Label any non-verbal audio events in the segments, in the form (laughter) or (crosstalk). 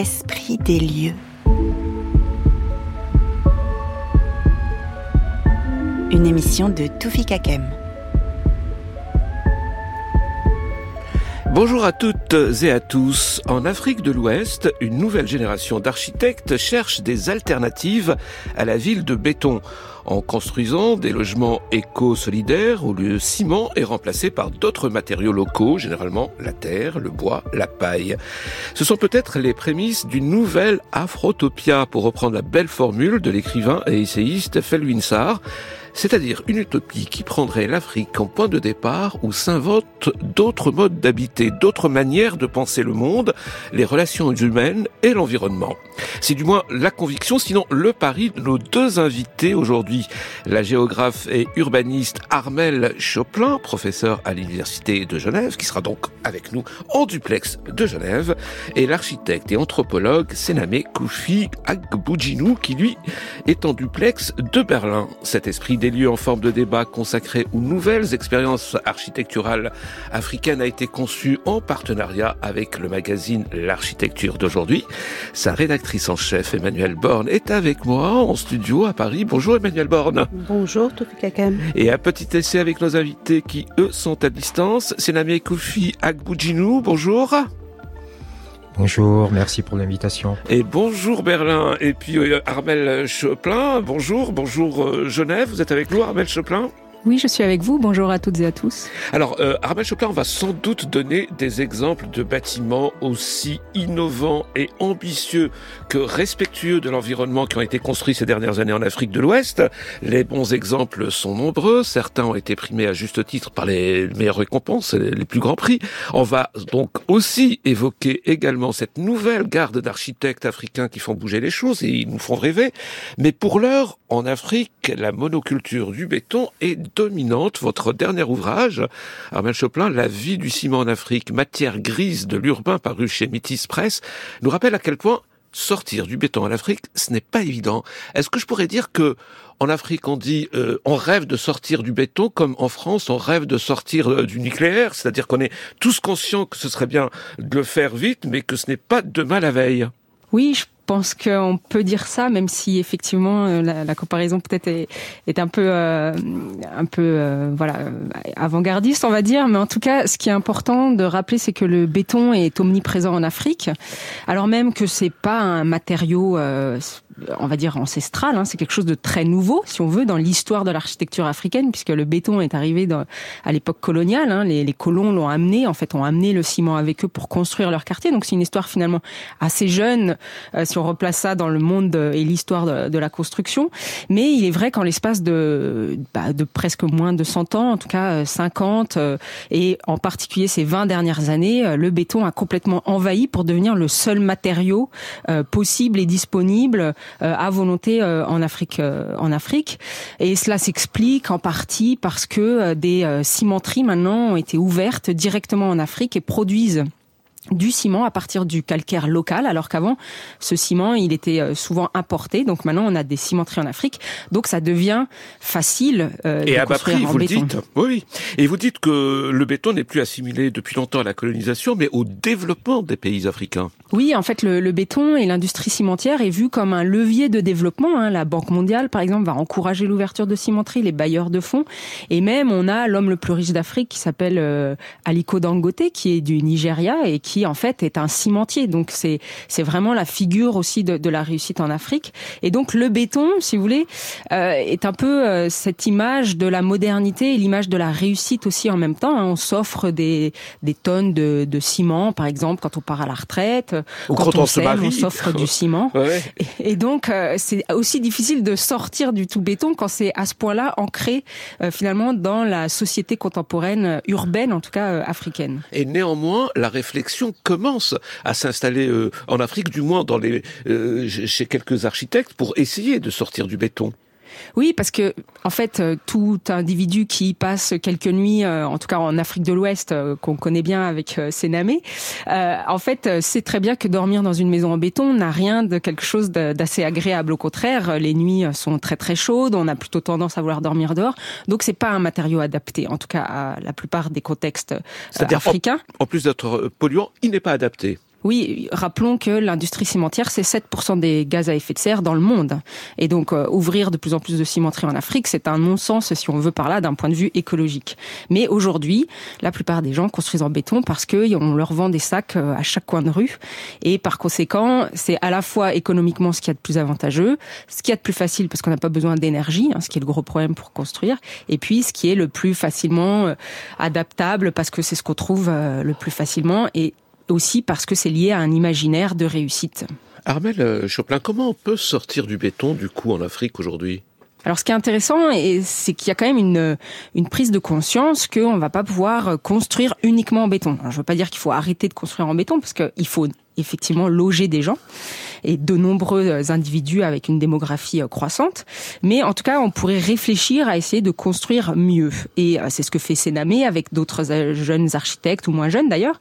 Esprit des lieux. Une émission de Toufi Kakem. Bonjour à toutes et à tous. En Afrique de l'Ouest, une nouvelle génération d'architectes cherche des alternatives à la ville de béton en construisant des logements éco-solidaires où le ciment est remplacé par d'autres matériaux locaux, généralement la terre, le bois, la paille. Ce sont peut-être les prémices d'une nouvelle Afrotopia, pour reprendre la belle formule de l'écrivain et essayiste Felwin Sarr, c'est-à-dire une utopie qui prendrait l'Afrique en point de départ où s'inventent d'autres modes d'habiter, d'autres manières de penser le monde, les relations humaines et l'environnement. C'est du moins la conviction, sinon le pari de nos deux invités aujourd'hui. La géographe et urbaniste Armel Choplin, professeur à l'Université de Genève, qui sera donc avec nous en duplex de Genève, et l'architecte et anthropologue Sename Koufi Agboudjinou, qui lui est en duplex de Berlin. Cet esprit des lieux en forme de débat consacrés aux nouvelles expériences architecturales africaines a été conçu en partenariat avec le magazine L'architecture d'aujourd'hui. Sa rédactrice en chef, Emmanuel Borne, est avec moi en studio à Paris. Bonjour Emmanuel Borne. Bonjour Kakem. Et un petit essai avec nos invités qui, eux, sont à distance. Senami Koufi Agboudjinou, bonjour. Bonjour, merci pour l'invitation. Et bonjour Berlin. Et puis euh, Armel Choplin, bonjour. Bonjour euh, Genève, vous êtes avec nous Armel Choplin? Oui, je suis avec vous. Bonjour à toutes et à tous. Alors, euh, Armel on va sans doute donner des exemples de bâtiments aussi innovants et ambitieux que respectueux de l'environnement qui ont été construits ces dernières années en Afrique de l'Ouest. Les bons exemples sont nombreux. Certains ont été primés à juste titre par les meilleures récompenses, les plus grands prix. On va donc aussi évoquer également cette nouvelle garde d'architectes africains qui font bouger les choses et ils nous font rêver. Mais pour l'heure, en Afrique, la monoculture du béton est dominante. Votre dernier ouvrage, Armel Choplin, La vie du ciment en Afrique, matière grise de l'urbain paru chez Métis Press, nous rappelle à quel point sortir du béton en Afrique, ce n'est pas évident. Est-ce que je pourrais dire que en Afrique, on dit euh, on rêve de sortir du béton, comme en France, on rêve de sortir euh, du nucléaire, c'est-à-dire qu'on est tous conscients que ce serait bien de le faire vite, mais que ce n'est pas demain la veille? Oui, je pense qu'on peut dire ça, même si effectivement euh, la, comparaison peut-être est, un peu, euh, un peu, euh, voilà, avant-gardiste, on va dire. Mais en tout cas, ce qui est important de rappeler, c'est que le béton est omniprésent en Afrique, alors même que c'est pas un matériau on va dire ancestral. Hein. C'est quelque chose de très nouveau, si on veut, dans l'histoire de l'architecture africaine, puisque le béton est arrivé dans, à l'époque coloniale. Hein. Les, les, colons l'ont amené, en fait, ont amené le ciment avec eux pour construire leur quartier. Donc c'est une histoire finalement assez jeune, euh, si on replace ça dans le monde et l'histoire de, de, la construction. Mais il est vrai qu'en l'espace de, bah, de presque moins de 100 ans, en tout cas 50, euh, euh, et en particulier ces 20 dernières années, le béton a complètement envahi pour devenir le seul matériau possible et disponible euh, à volonté euh, en Afrique, euh, en Afrique. Et cela s'explique en partie parce que des cimenteries maintenant ont été ouvertes directement en Afrique et produisent du ciment à partir du calcaire local, alors qu'avant, ce ciment, il était euh, souvent importé. Donc maintenant, on a des cimenteries en Afrique. Donc ça devient facile euh, Et à bas prix, vous le dites. Oui. Et vous dites que le béton n'est plus assimilé depuis longtemps à la colonisation, mais au développement des pays africains. Oui, en fait, le, béton et l'industrie cimentière est vu comme un levier de développement. Hein. La Banque mondiale, par exemple, va encourager l'ouverture de cimenteries, les bailleurs de fonds. Et même, on a l'homme le plus riche d'Afrique qui s'appelle euh, Aliko Dangote, qui est du Nigeria et qui en fait est un cimentier. Donc c'est c'est vraiment la figure aussi de, de, la réussite en Afrique. Et donc le béton, si vous voulez, euh, est un peu euh, cette image de la modernité et l'image de la réussite aussi en même temps. Hein. On s'offre des des tonnes de, de ciment, par exemple, quand on part à la retraite, Ou quand, on, se marie, on s'offre du (laughs) ciment. Ouais. Et, donc euh, c'est aussi difficile de sortir du tout béton quand c'est à ce point-là ancré euh, finalement dans la société contemporaine urbaine, en tout cas africaine. Et néanmoins, la réflexion commence à s'installer euh, en Afrique, du moins dans les, euh, chez quelques architectes, pour essayer de sortir du béton. Oui, parce que en fait, euh, tout individu qui passe quelques nuits, en tout cas en Afrique de l'Ouest, qu'on connaît bien avec euh, Sénamé, en fait, sait très bien que dormir dans une maison en béton n'a rien de quelque chose d'assez agréable. Au contraire, les nuits sont très très chaudes, on a plutôt tendance à vouloir dormir dehors. Donc, c'est pas un matériau adapté, en tout cas à la plupart des contextes africains. En, en plus d'être polluant, il n'est pas adapté. Oui, rappelons que l'industrie cimentière, c'est 7% des gaz à effet de serre dans le monde. Et donc, euh, ouvrir de plus en plus de cimenteries en Afrique, c'est un non-sens, si on veut par là, d'un point de vue écologique. Mais aujourd'hui, la plupart des gens construisent en béton parce qu'on leur vend des sacs euh, à chaque coin de rue. Et par conséquent, c'est à la fois économiquement ce qu'il y a de plus avantageux, ce qu'il y a de plus facile parce qu'on n'a pas besoin d'énergie, hein, ce qui est le gros problème pour construire, et puis ce qui est le plus facilement euh, adaptable parce que c'est ce qu'on trouve le plus facilement. Et aussi parce que c'est lié à un imaginaire de réussite. Armel euh, Choplin, comment on peut sortir du béton du coup en Afrique aujourd'hui? Alors, ce qui est intéressant, c'est qu'il y a quand même une, une prise de conscience qu'on ne va pas pouvoir construire uniquement en béton. je ne veux pas dire qu'il faut arrêter de construire en béton, parce qu'il faut effectivement loger des gens et de nombreux individus avec une démographie euh, croissante. Mais en tout cas, on pourrait réfléchir à essayer de construire mieux. Et euh, c'est ce que fait Sénamé avec d'autres euh, jeunes architectes, ou moins jeunes d'ailleurs,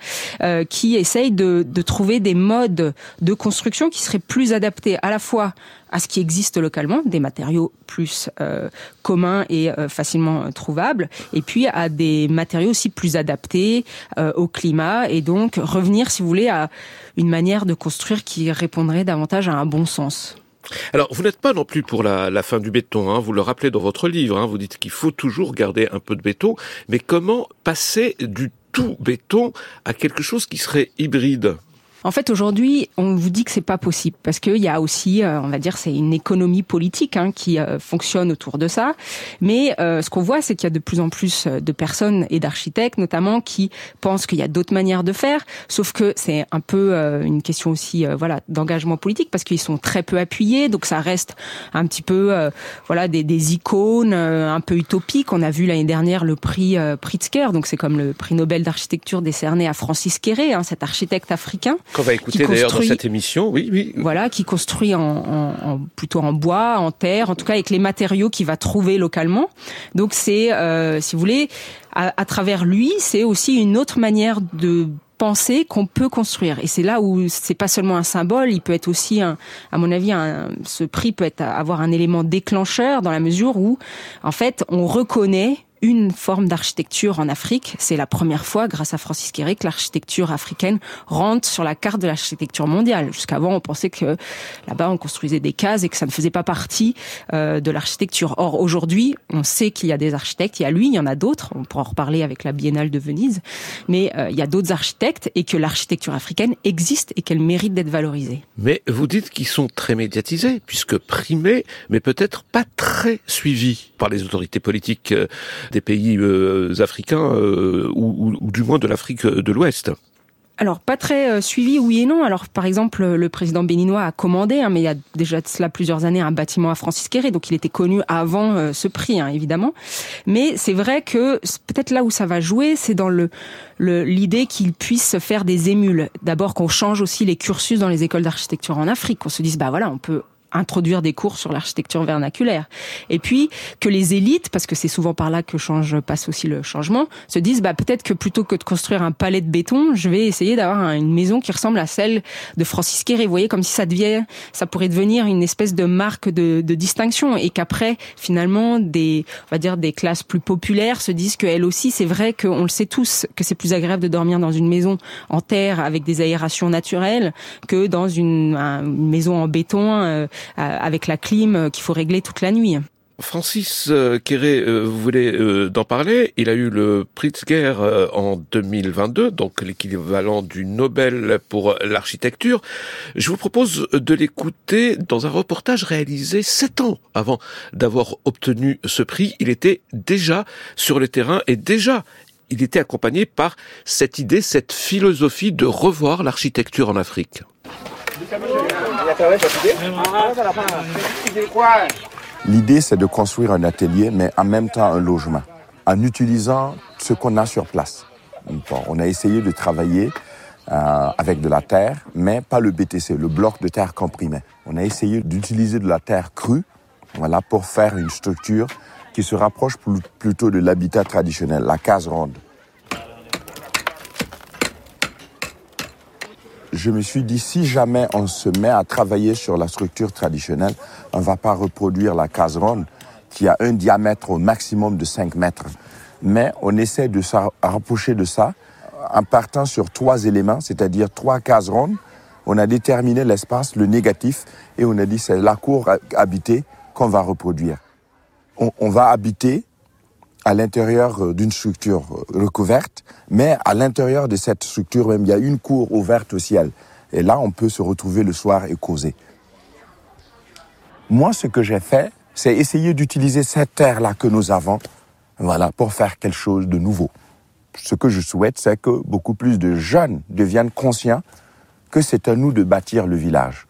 qui essayent de, de trouver des modes de construction qui seraient plus adaptés à la fois à ce qui existe localement, des matériaux plus euh, communs et euh, facilement trouvables, et puis à des matériaux aussi plus adaptés euh, au climat, et donc revenir, si vous voulez, à une manière de construire qui répondrait davantage à un bon sens. Alors, vous n'êtes pas non plus pour la, la fin du béton, hein, vous le rappelez dans votre livre, hein, vous dites qu'il faut toujours garder un peu de béton, mais comment passer du tout béton à quelque chose qui serait hybride? En fait, aujourd'hui, on vous dit que c'est pas possible parce qu'il y a aussi, euh, on va dire, c'est une économie politique hein, qui euh, fonctionne autour de ça. Mais euh, ce qu'on voit, c'est qu'il y a de plus en plus de personnes et d'architectes, notamment, qui pensent qu'il y a d'autres manières de faire. Sauf que c'est un peu une question aussi, voilà, d'engagement politique parce qu'ils sont très peu appuyés, donc ça reste un petit peu, voilà, des, des icônes un peu utopiques. On a vu l'année dernière le prix Pritzker, donc c'est comme le prix Nobel d'architecture décerné à Francis Kéré, hein, cet architecte africain qu'on va écouter d'ailleurs dans cette émission. Oui, oui. Voilà, qui construit en, en, plutôt en bois, en terre, en tout cas avec les matériaux qu'il va trouver localement. Donc c'est, euh, si vous voulez, à, à travers lui, c'est aussi une autre manière de penser qu'on peut construire. Et c'est là où c'est pas seulement un symbole, il peut être aussi, un, à mon avis, un, ce prix peut être avoir un élément déclencheur dans la mesure où, en fait, on reconnaît une forme d'architecture en Afrique. C'est la première fois, grâce à Francis Kéré, que l'architecture africaine rentre sur la carte de l'architecture mondiale. Jusqu'avant, on pensait que là-bas, on construisait des cases et que ça ne faisait pas partie euh, de l'architecture. Or, aujourd'hui, on sait qu'il y a des architectes. Il y a lui, il y en a d'autres. On pourra en reparler avec la Biennale de Venise. Mais euh, il y a d'autres architectes et que l'architecture africaine existe et qu'elle mérite d'être valorisée. Mais vous dites qu'ils sont très médiatisés, puisque primés, mais peut-être pas très suivis par les autorités politiques euh, des pays euh, africains euh, ou, du moins de l'Afrique de l'Ouest alors pas très euh, suivi, oui et non. Alors par exemple, le président béninois a commandé, hein, mais il y a déjà cela plusieurs années, un bâtiment à Francis Kéré, donc il était connu avant ce prix, hein, évidemment. Mais c'est vrai que peut-être là où ça va jouer, c'est dans l'idée qu'il puisse faire des émules. D'abord qu'on change aussi les cursus dans les écoles d'architecture en Afrique, qu'on se dise bah voilà, on peut introduire des cours sur l'architecture vernaculaire. Et puis que les élites, parce que c'est souvent par là que change passe aussi le changement, se disent bah peut-être que plutôt que de construire un palais de béton, je vais essayer d'avoir une maison qui ressemble à celle de Francis Kéré. Vous voyez comme si ça devient, ça pourrait devenir une espèce de marque de, de distinction et qu'après finalement des, on va dire des classes plus populaires se disent qu'elles aussi c'est vrai qu'on le sait tous que c'est plus agréable de dormir dans une maison en terre avec des aérations naturelles que dans une, une maison en béton. Euh, avec la clim euh, qu'il faut régler toute la nuit. Francis Kéré, euh, vous voulez d'en parler? Il a eu le Pritzker en 2022, donc l'équivalent du Nobel pour l'architecture. Je vous propose de l'écouter dans un reportage réalisé sept ans avant d'avoir obtenu ce prix. Il était déjà sur le terrain et déjà il était accompagné par cette idée, cette philosophie de revoir l'architecture en Afrique. L'idée, c'est de construire un atelier, mais en même temps un logement, en utilisant ce qu'on a sur place. on a essayé de travailler euh, avec de la terre, mais pas le BTC, le bloc de terre comprimé. On a essayé d'utiliser de la terre crue, voilà, pour faire une structure qui se rapproche plutôt de l'habitat traditionnel, la case ronde. Je me suis dit, si jamais on se met à travailler sur la structure traditionnelle, on ne va pas reproduire la case ronde qui a un diamètre au maximum de 5 mètres. Mais on essaie de se rapprocher de ça en partant sur trois éléments, c'est-à-dire trois cases rondes, on a déterminé l'espace, le négatif, et on a dit c'est la cour habitée qu'on va reproduire. On va habiter à l'intérieur euh, d'une structure euh, recouverte, mais à l'intérieur de cette structure même, il y a une cour ouverte au ciel. Et là, on peut se retrouver le soir et causer. Moi, ce que j'ai fait, c'est essayer d'utiliser cette terre-là que nous avons, voilà, pour faire quelque chose de nouveau. Ce que je souhaite, c'est que beaucoup plus de jeunes deviennent conscients que c'est à nous de bâtir le village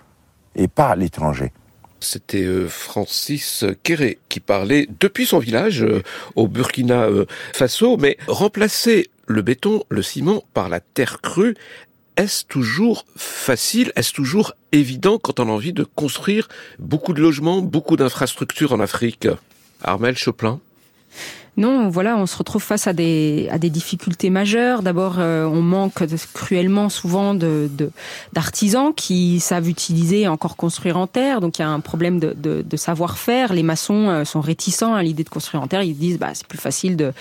et pas l'étranger. C'était euh, Francis Kéré qui parlait depuis son village euh, au Burkina euh, Faso, mais remplacer le béton, le ciment par la terre crue, est-ce toujours facile, est-ce toujours évident quand on a envie de construire beaucoup de logements, beaucoup d'infrastructures en Afrique? Armel Choplin non, voilà, on se retrouve face à des, à des difficultés majeures. D'abord, euh, on manque cruellement souvent de, d'artisans qui savent utiliser et encore construire en terre. Donc il y a un problème de, de, de savoir-faire. Les maçons euh, sont réticents à l'idée de construire en terre. Ils disent bah c'est plus facile de,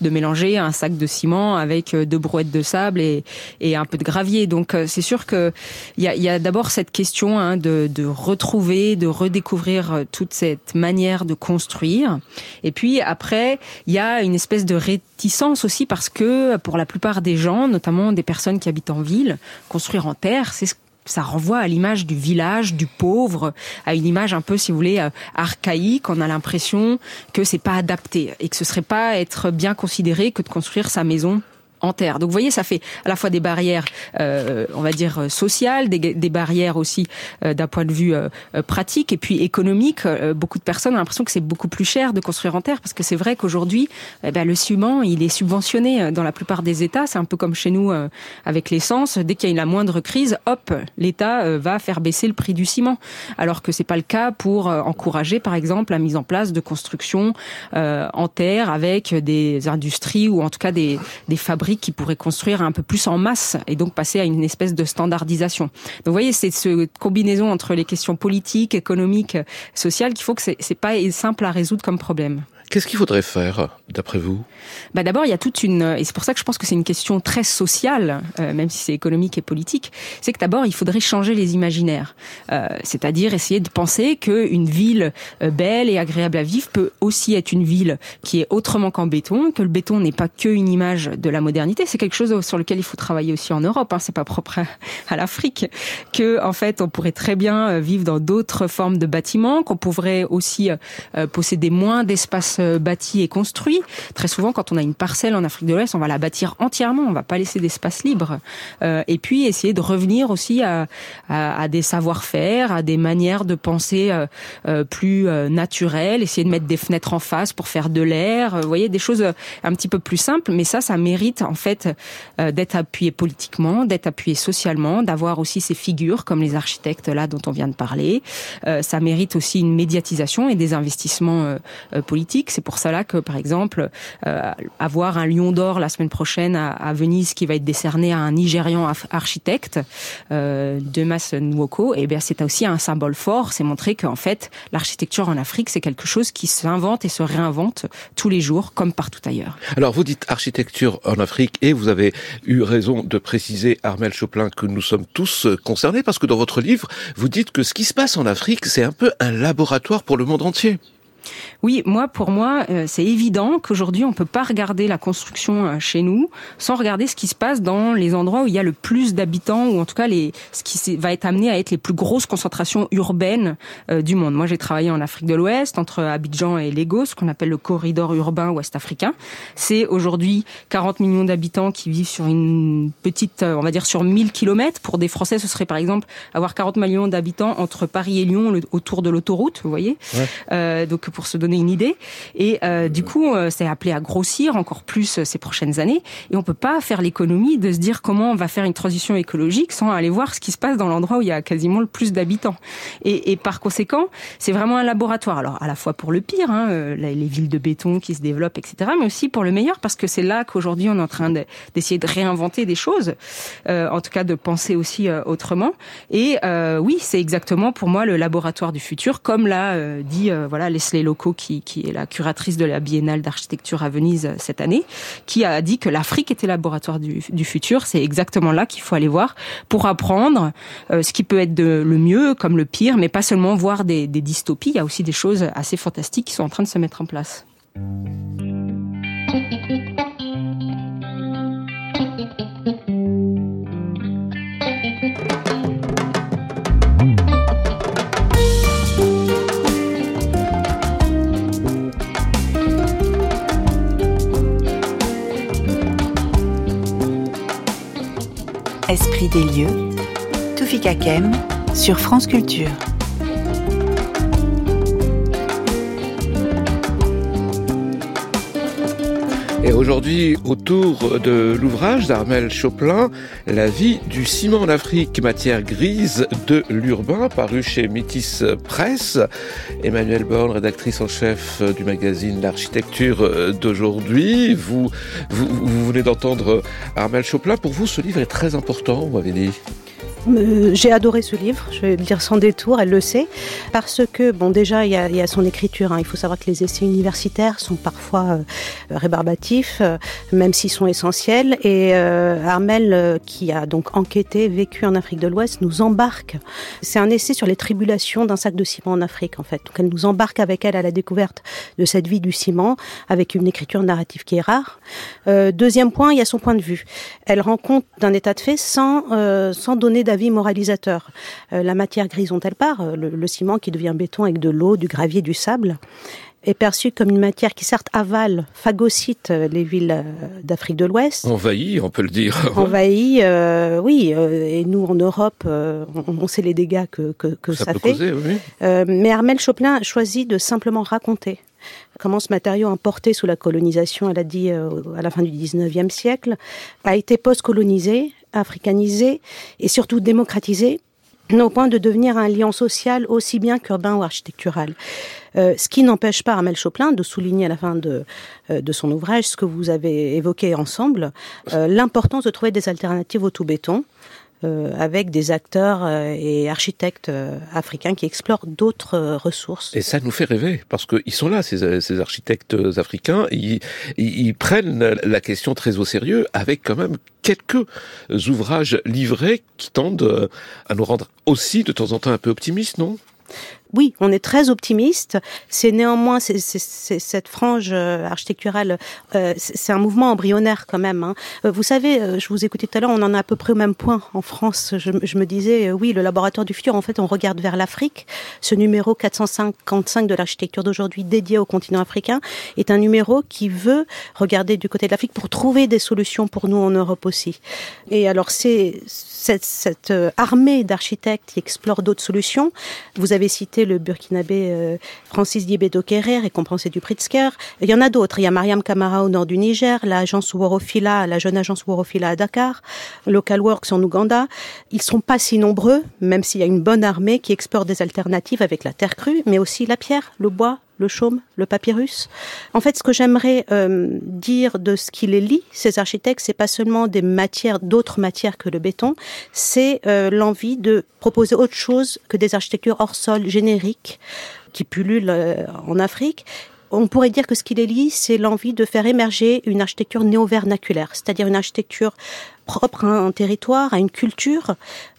de mélanger un sac de ciment avec euh, deux brouettes de sable et, et un peu de gravier. Donc c'est sûr que il y a, y a d'abord cette question hein, de, de retrouver, de redécouvrir toute cette manière de construire. Et puis après il y a une espèce de réticence aussi parce que pour la plupart des gens, notamment des personnes qui habitent en ville, construire en terre, c'est ça renvoie à l'image du village, du pauvre, à une image un peu, si vous voulez, euh, archaïque. On a l'impression que c'est pas adapté et que ce serait pas être bien considéré que de construire sa maison en terre. Donc vous voyez, ça fait à la fois des barrières, euh, on va dire euh, sociales, des, des barrières aussi euh, d'un point de vue euh, pratique et puis économique. beaucoup de personnes ont l'impression que c'est beaucoup plus cher de construire en terre parce que c'est vrai qu'aujourd'hui, eh ben, le ciment il est subventionné dans la plupart des États. C'est un peu comme chez nous avec l'essence. Dès qu'il y a la moindre crise, hop, l'État va faire baisser le prix du ciment, alors que c'est pas le cas pour encourager, par exemple, la mise en place de constructions en terre avec des industries ou en tout cas des, des qui pourraient construire un peu plus en masse et donc passer à une espèce de standardisation. Donc vous voyez, c'est cette combinaison entre les questions politiques, économiques, sociales qu'il faut que c'est pas simple à résoudre comme problème. Qu'est-ce qu'il faudrait faire, d'après vous? Bah D'abord, il y a toute une... Et c'est pour ça que je pense que c'est une question très sociale, euh, même si c'est économique et politique. C'est que d'abord, il faudrait changer les imaginaires. Euh, C'est-à-dire essayer de penser qu'une ville euh, belle et agréable à vivre peut aussi être une ville qui est autrement qu'en béton, que le béton n'est pas qu'une image de la modernité. C'est quelque chose sur lequel il faut travailler aussi en Europe. Hein. C'est pas propre à, l'Afrique. Que, en fait, on pourrait très bien vivre dans d'autres formes de bâtiments, qu'on pourrait aussi posséder moins d'espaces euh, bâti et construit. Très souvent, quand on a une parcelle en Afrique de l'Ouest, on va la bâtir entièrement, on va pas laisser d'espace libre. Euh, et puis essayer de revenir aussi à, à, à des savoir-faire, à des manières de penser euh, euh plus euh, naturelles, essayer de mettre des fenêtres en face pour faire de l'air. Vous voyez, des choses un petit peu plus simples, mais ça, ça mérite en fait d'être appuyé politiquement, d'être appuyé socialement, d'avoir aussi ces figures comme les architectes là dont on vient de parler. ça mérite aussi une médiatisation et des investissements politiques c'est pour cela que, par exemple, euh, avoir un lion d'or la semaine prochaine à, Venise qui va être décerné à un Nigérian architecte, euh, Demas Nwoko, et eh bien c'est aussi un symbole fort. C'est montrer qu'en fait, l'architecture en Afrique, c'est quelque chose qui s'invente et se réinvente tous les jours, comme partout ailleurs. Alors, vous dites architecture en Afrique, et vous avez eu raison de préciser, Armel Choplin, que nous sommes tous concernés, parce que dans votre livre, vous dites que ce qui se passe en Afrique, c'est un peu un laboratoire pour le monde entier. Oui, moi, pour moi, euh, c'est évident qu'aujourd'hui, on peut pas regarder la construction euh, chez nous sans regarder ce qui se passe dans les endroits où il y a le plus d'habitants, ou en tout cas les, ce qui va être amené à être les plus grosses concentrations urbaines euh, du monde. Moi, j'ai travaillé en Afrique de l'Ouest, entre Abidjan et Lagos, ce qu'on appelle le corridor urbain ouest-africain. C'est aujourd'hui 40 millions d'habitants qui vivent sur une petite, on va dire sur 1000 kilomètres. Pour des Français, ce serait par exemple avoir 40 millions d'habitants entre Paris et Lyon, autour de l'autoroute, vous voyez. Ouais. donc pour se donner une idée. Et euh, du coup, euh, c'est appelé à grossir encore plus euh, ces prochaines années. Et on peut pas faire l'économie de se dire comment on va faire une transition écologique sans aller voir ce qui se passe dans l'endroit où il y a quasiment le plus d'habitants. Et, et, par conséquent, c'est vraiment un laboratoire. Alors à la fois pour le pire, hein, euh, les villes de béton qui se développent, etc., mais aussi pour le meilleur parce que c'est là qu'aujourd'hui on est en train d'essayer de, de, réinventer des choses, euh, en tout cas de penser aussi euh, autrement. Et oui, c'est exactement pour moi le laboratoire du futur, comme l'a dit voilà Leslie Leslie Loco, qui, est la curatrice de la Biennale d'architecture à Venise cette année, qui a dit que l'Afrique était laboratoire du, futur. C'est exactement là qu'il faut aller voir pour apprendre ce qui peut être le mieux comme le pire, mais pas seulement voir des dystopies. Il y a aussi des choses assez fantastiques qui sont en train de se mettre en place. (laughs) des lieux, Toufik Kem sur France Culture. Et aujourd'hui, autour de l'ouvrage d'Armel Choplin, La vie du ciment en Afrique, matière grise de l'urbain, paru chez Métis Presse. Emmanuel Born, rédactrice en chef du magazine L'architecture d'aujourd'hui. Vous, vous, vous venez d'entendre Armel Choplin. Pour vous, ce livre est très important, vous m'avez dit. J'ai adoré ce livre, je vais le dire sans détour, elle le sait, parce que, bon, déjà, il y a, son écriture. Hein. Il faut savoir que les essais universitaires sont parfois euh, rébarbatifs, euh, même s'ils sont essentiels. Et euh, Armel, euh, qui a donc enquêté, vécu en Afrique de l'Ouest, nous embarque. C'est un essai sur les tribulations d'un sac de ciment en Afrique, en fait. Donc, elle nous embarque avec elle à la découverte de cette vie du ciment, avec une écriture narrative qui est rare. deuxième point, il y a son point de vue. Elle rend d'un état de fait sans, sans donner d'avis moralisateur. Euh, la matière grise dont elle part, euh, le, le, ciment qui devient béton avec de l'eau, du gravier, du sable, est perçue comme une matière qui certes avale, phagocyte euh, les villes d'Afrique de l'Ouest. Envahit, on peut le dire. (laughs) Envahit, euh, oui. Et nous, en Europe, on, on, sait les dégâts que, que, que ça, ça, fait. Causer, oui. mais Armel Choplin choisit de simplement raconter comment ce matériau importé sous la colonisation, elle a dit à la fin du 19e siècle, a été post-colonisé, africanisé et surtout démocratisé au point de devenir un lien social aussi bien qu'urbain ou architectural. Euh, ce qui n'empêche pas Armel Choplin de souligner à la fin de, euh, de son ouvrage ce que vous avez évoqué ensemble, euh, l'importance de trouver des alternatives au tout béton. Euh, avec des acteurs euh, et architectes euh, africains qui explorent d'autres ressources. Et ça nous fait rêver, parce qu'ils sont là, ces, ces architectes africains, ils, ils, prennent la question très au sérieux, avec quand même quelques ouvrages livrés qui tendent à nous rendre aussi de temps en temps un peu optimistes, non? Oui, on est très optimiste. C'est néanmoins cette frange euh, architecturale, euh, c'est un mouvement embryonnaire quand même. Hein. Euh, vous savez, euh, je vous écoutais tout à l'heure, on en a à peu près au même point en France. Je, je me disais, oui, le laboratoire du futur, en fait, on regarde vers l'Afrique. Ce numéro 455 de l'architecture d'aujourd'hui dédié au continent africain est un numéro qui veut regarder du côté de l'Afrique pour trouver des solutions pour nous en Europe aussi. Et alors c'est cette, cette armée d'architectes qui explorent d'autres solutions. Vous avez cité le burkinabé euh, Francis Diébedo Kerrer, récompensé du Pritzker. Il y en a d'autres. Il y a Mariam Kamara au nord du Niger, l'agence Worofila, la jeune agence Worofila à Dakar, Local Works en Ouganda. Ils sont pas si nombreux, même s'il y a une bonne armée qui explore des alternatives avec la terre crue, mais aussi la pierre, le bois, le chaume, le papyrus. En fait, ce que j'aimerais euh, dire de ce qui les lie, ces architectes, c'est pas seulement des matières, d'autres matières que le béton, c'est euh, l'envie de proposer autre chose que des architectures hors sol génériques qui pullulent euh, en Afrique on pourrait dire que ce qui les lie, c'est l'envie de faire émerger une architecture néo-vernaculaire, c'est-à-dire une architecture propre à un territoire, à une culture.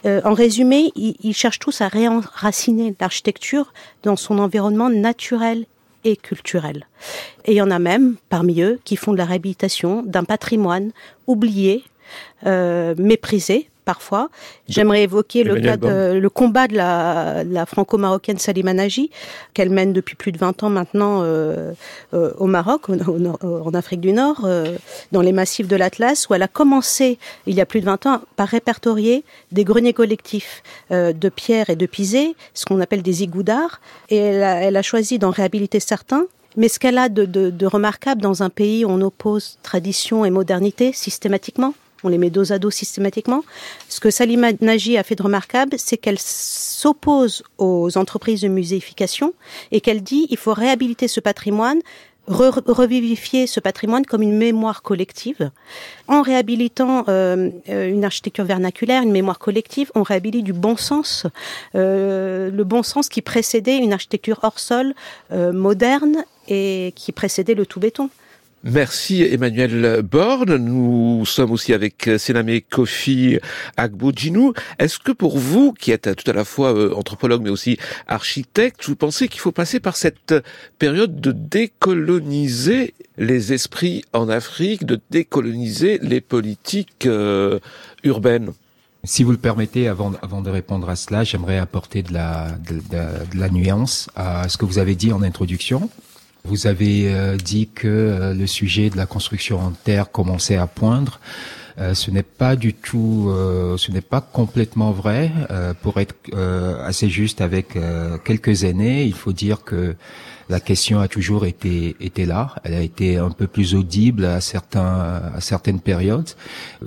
Euh, en résumé, ils, ils cherchent tous à réenraciner l'architecture dans son environnement naturel et culturel. Et il y en a même, parmi eux, qui font de la réhabilitation d'un patrimoine oublié, euh, méprisé parfois. J'aimerais évoquer le, cas de, le combat de la, la franco-marocaine Salima Nagy, qu'elle mène depuis plus de 20 ans maintenant euh, euh, au Maroc, au, au, en Afrique du Nord, euh, dans les massifs de l'Atlas, où elle a commencé, il y a plus de 20 ans, par répertorier des greniers collectifs euh, de pierre et de pisé, ce qu'on appelle des igoudards, et elle a, elle a choisi d'en réhabiliter certains mais ce qu'elle a de, de, de remarquable dans un pays où on oppose tradition et modernité systématiquement, on les met dos à dos systématiquement. Ce que Salima Nagy a fait de remarquable, c'est qu'elle s'oppose aux entreprises de muséification et qu'elle dit il faut réhabiliter ce patrimoine revivifier ce patrimoine comme une mémoire collective. En réhabilitant euh, une architecture vernaculaire, une mémoire collective, on réhabilite du bon sens, euh, le bon sens qui précédait une architecture hors sol euh, moderne et qui précédait le tout béton. Merci Emmanuel Borne. Nous sommes aussi avec Sename Kofi Agboudjinou. Est-ce que pour vous, qui êtes tout à la fois euh, anthropologue mais aussi architecte, vous pensez qu'il faut passer par cette période de décoloniser les esprits en Afrique, de décoloniser les politiques euh, urbaines? Si vous le permettez, avant, avant de répondre à cela, j'aimerais apporter de la, de la nuance à ce que vous avez dit en introduction. Vous avez euh, dit que euh, le sujet de la construction en terre commençait à poindre. Euh, ce n'est pas du tout, ce n'est pas complètement vrai. pour être assez juste avec quelques années, il faut dire que la question a toujours été été là. Elle a été un peu plus audible à certains à certaines périodes.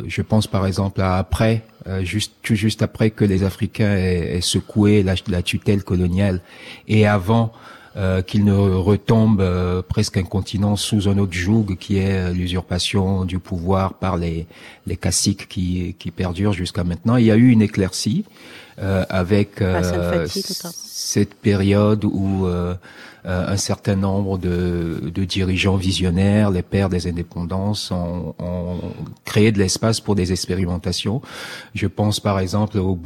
Je pense par exemple à après, juste juste après que les Africains aient, secoué la tutelle coloniale et avant euh, qu'il ne retombe euh, presque un continent sous un autre joug qui est euh, l'usurpation du pouvoir par les, les caciques qui, qui perdurent jusqu'à maintenant. Il y a eu une éclaircie avec cette période où euh, un certain nombre de, dirigeants visionnaires, les pères des indépendances, ont, créé de l'espace pour des expérimentations. Je pense par exemple au,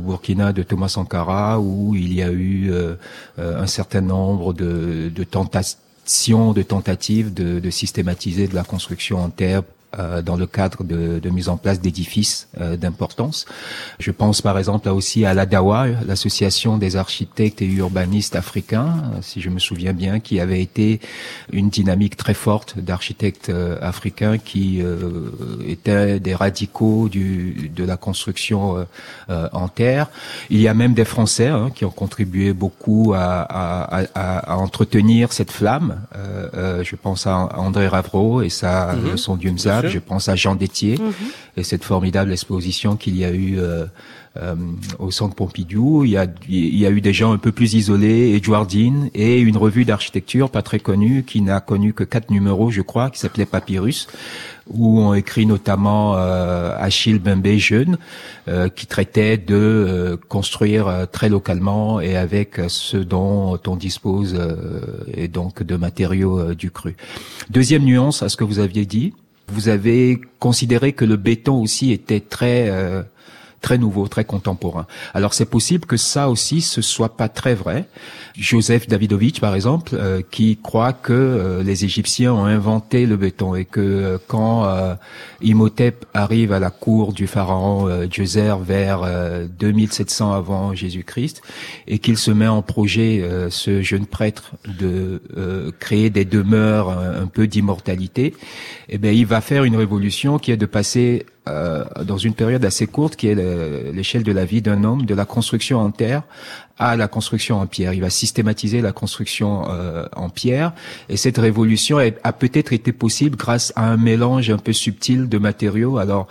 Burkina de Thomas Sankara, où il y a eu euh, euh, un certain nombre de, de tentations de tentatives de, systématiser de la construction en terre euh, dans le cadre de, de mise en place d'édifices euh, d'importance. Je pense par exemple là aussi à l'ADAWA, l'association des architectes et urbanistes africains, si je me souviens bien, qui avait été une dynamique très forte d'architectes euh, africains qui étaient des radicaux du, de la construction en terre. Il y a même des Français hein, qui ont contribué beaucoup à, à, à, à entretenir cette flamme. je pense à André Ravreau et sa, mm son Je pense à Jean Détier mhm. et cette formidable exposition qu'il y a eu euh, euh, au Centre Pompidou. Il y, a, il y a eu des gens un peu plus isolés, Edwardine, et une revue d'architecture pas très connue, qui n'a connu que quatre numéros, je crois, qui s'appelait Papyrus, où on écrit notamment euh, Achille Bimbé jeune, euh, qui traitait de euh, construire très localement et avec ce dont on dispose et donc de matériaux du cru. Deuxième nuance à ce que vous aviez dit, vous avez considéré que le béton aussi était très euh, très nouveau, très contemporain. Alors c'est possible que ça aussi ce soit pas très vrai. Joseph Davidovich par exemple, euh, qui croit que euh, les Égyptiens ont inventé le béton et que euh, quand Imhotep arrive à la cour du pharaon Djoser vers 2700 avant Jésus-Christ et qu'il se met en projet ce jeune prêtre de créer des demeures un, peu d'immortalité, eh bien il va faire une révolution qui est de passer euh, dans une période assez courte qui est l'échelle de la vie d'un homme, de la construction en terre à la construction en pierre. Il va systématiser la construction euh, en pierre. Et cette révolution a peut-être été possible grâce à un mélange un peu subtil de matériaux. Alors,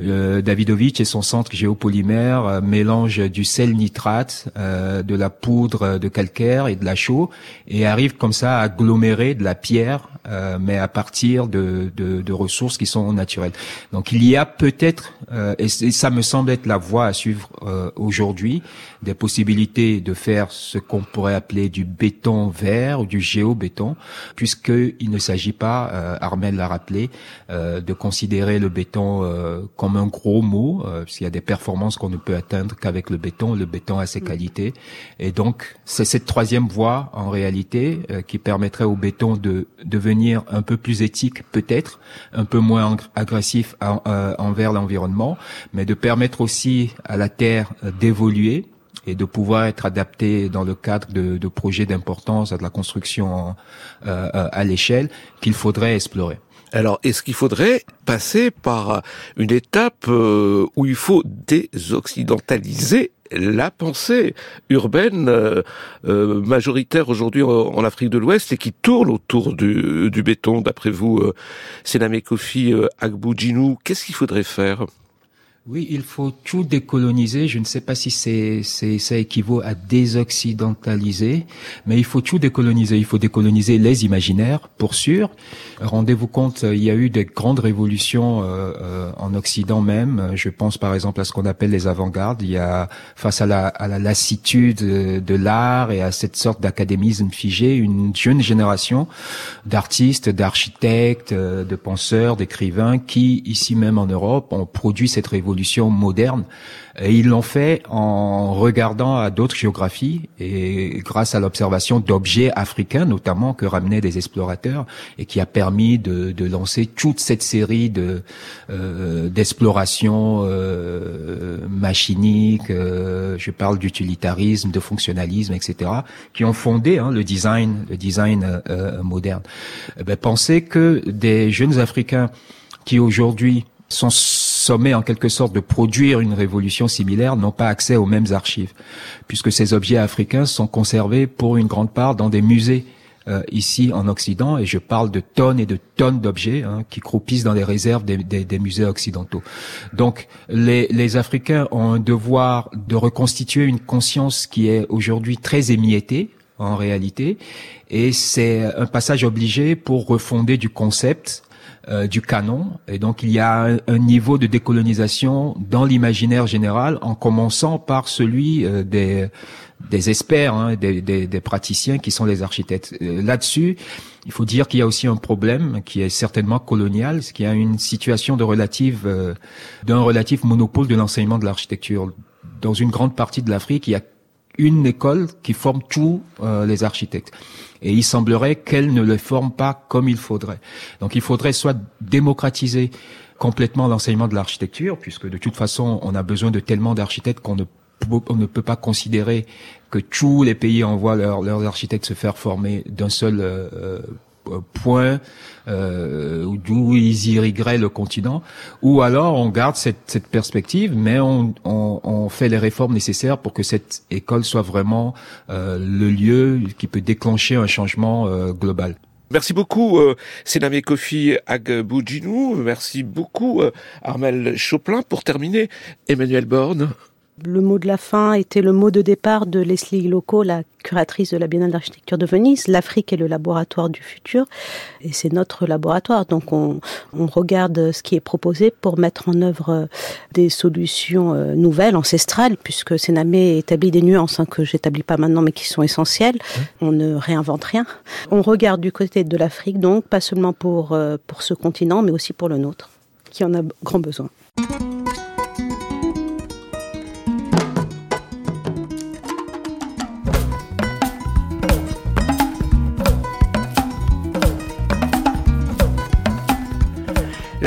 euh, Davidovich et son centre géopolymère euh, mélangent du sel nitrate, euh, de la poudre de calcaire et de la chaux, et arrivent comme ça à agglomérer de la pierre, euh, mais à partir de, de, de, ressources qui sont naturelles. Donc, il y a peut-être, et, et, ça me semble être la voie à suivre aujourd'hui, des possibilités de faire ce qu'on pourrait appeler du béton vert ou du géobéton, puisqu'il ne s'agit pas, euh, Armel l'a rappelé, euh, de considérer le béton euh, comme un gros mot, euh, puisqu'il y a des performances qu'on ne peut atteindre qu'avec le béton. Le béton a ses mm. qualités. Et donc, c'est cette troisième voie, en réalité, euh, qui permettrait au béton de devenir un peu plus éthique, peut-être, un peu moins agressif envers l'environnement, mais de permettre aussi à la Terre d'évoluer et de pouvoir être adapté dans le cadre de, de projets d'importance à de la construction euh, euh, à l'échelle qu'il faudrait explorer. Alors, est-ce qu'il faudrait passer par une étape euh, où il faut désoccidentaliser la pensée urbaine majoritaire aujourd'hui en, Afrique de l'Ouest et qui tourne autour du, du béton, d'après vous, euh, Sename Kofi Agboudjinou, qu'est-ce qu'il faudrait faire? Oui, il faut tout décoloniser. Je ne sais pas si c'est, ça équivaut à désoccidentaliser, mais il faut tout décoloniser. Il faut décoloniser les imaginaires, pour sûr. Rendez-vous compte, il y a eu des grandes révolutions euh, euh, en Occident même. Je pense par exemple à ce qu'on appelle les avant-gardes. Il y a, face à la, à la lassitude de l'art et à cette sorte d'académisme figé, une jeune génération d'artistes, d'architectes, de penseurs, d'écrivains qui, ici même en Europe, ont produit cette révolution moderne. Et ils l'ont fait en regardant à d'autres géographies et grâce à l'observation d'objets africains, notamment que ramenaient des explorateurs et qui a permis de, lancer toute cette série de euh, d'explorations euh, machiniques. Euh, je parle d'utilitarisme, de fonctionnalisme, etc., qui ont fondé hein, le design, le design moderne. Eh ben, pensez que des jeunes Africains qui aujourd'hui sont sommés en quelque sorte de produire une révolution similaire n'ont pas accès aux mêmes archives, puisque ces objets africains sont conservés pour une grande part dans des musées euh, ici en Occident, et je parle de tonnes et de tonnes d'objets hein, qui croupissent dans les réserves des musées occidentaux. Donc les, les, Africains ont un devoir de reconstituer une conscience qui est aujourd'hui très émiettée en réalité, et c'est un passage obligé pour refonder du concept euh, du canon. Et donc il y a un, niveau de décolonisation dans l'imaginaire général, en commençant par celui euh, des des experts, hein, des, des, des, praticiens qui sont les architectes. Euh, là-dessus, il faut dire qu'il y a aussi un problème qui est certainement colonial, c'est qu'il a une situation de relative, d'un relatif monopole de l'enseignement de l'architecture. Dans une grande partie de l'Afrique, il y a une école qui forme tous les architectes. Et il semblerait qu'elle ne le forme pas comme il faudrait. Donc il faudrait soit démocratiser complètement l'enseignement de l'architecture, puisque de toute façon, on a besoin de tellement d'architectes qu'on ne on ne peut pas considérer que tous les pays envoient leurs architectes se faire former d'un seul euh, euh, point euh, d'où ils irrigueraient le continent, ou alors on garde cette, cette perspective, mais on, on, on, fait les réformes nécessaires pour que cette école soit vraiment euh, le lieu qui peut déclencher un changement euh, global. Merci beaucoup, euh, Sename Kofi Agboudjinou. Merci beaucoup, euh, Armel Choplin. Pour terminer, Emmanuel Borne. Le mot de la fin était le mot de départ de Leslie Loco, la curatrice de la Biennale d'architecture de Venise. L'Afrique est le laboratoire du futur et c'est notre laboratoire. Donc on, regarde ce qui est proposé pour mettre en œuvre des solutions euh, nouvelles, ancestrales, puisque Sénamé établit des nuances hein, que j'établis pas maintenant mais qui sont essentielles. On ne réinvente rien. On regarde du côté de l'Afrique donc, pas seulement pour, euh, pour ce continent mais aussi pour le nôtre, qui en a grand besoin.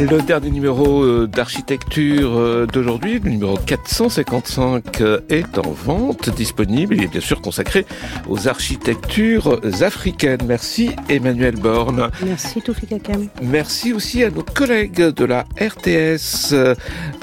Le dernier numéro euh, d'architecture euh, d'aujourd'hui, le numéro 455, euh, est en vente, disponible. Il est bien sûr consacré aux architectures africaines. Merci Emmanuel Borne. Merci Toufik Hakem. Merci aussi à nos collègues de la RTS,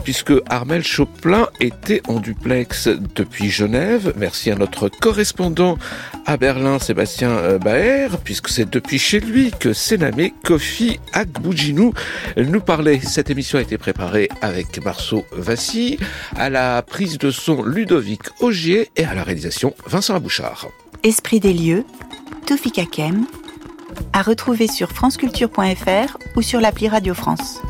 puisque Armel Choplin était en duplex depuis Genève. Merci à notre correspondant à Berlin, Sébastien Baer, puisque c'est depuis chez lui que Sénamé Kofi Akboudjinou nous Cette émission a été préparée avec Marceau Vassy, à la prise de son Ludovic Augier et à la réalisation Vincent Abouchard. Esprit des lieux, Toufik Kakem, à retrouver sur franceculture.fr ou sur l'appli Radio France.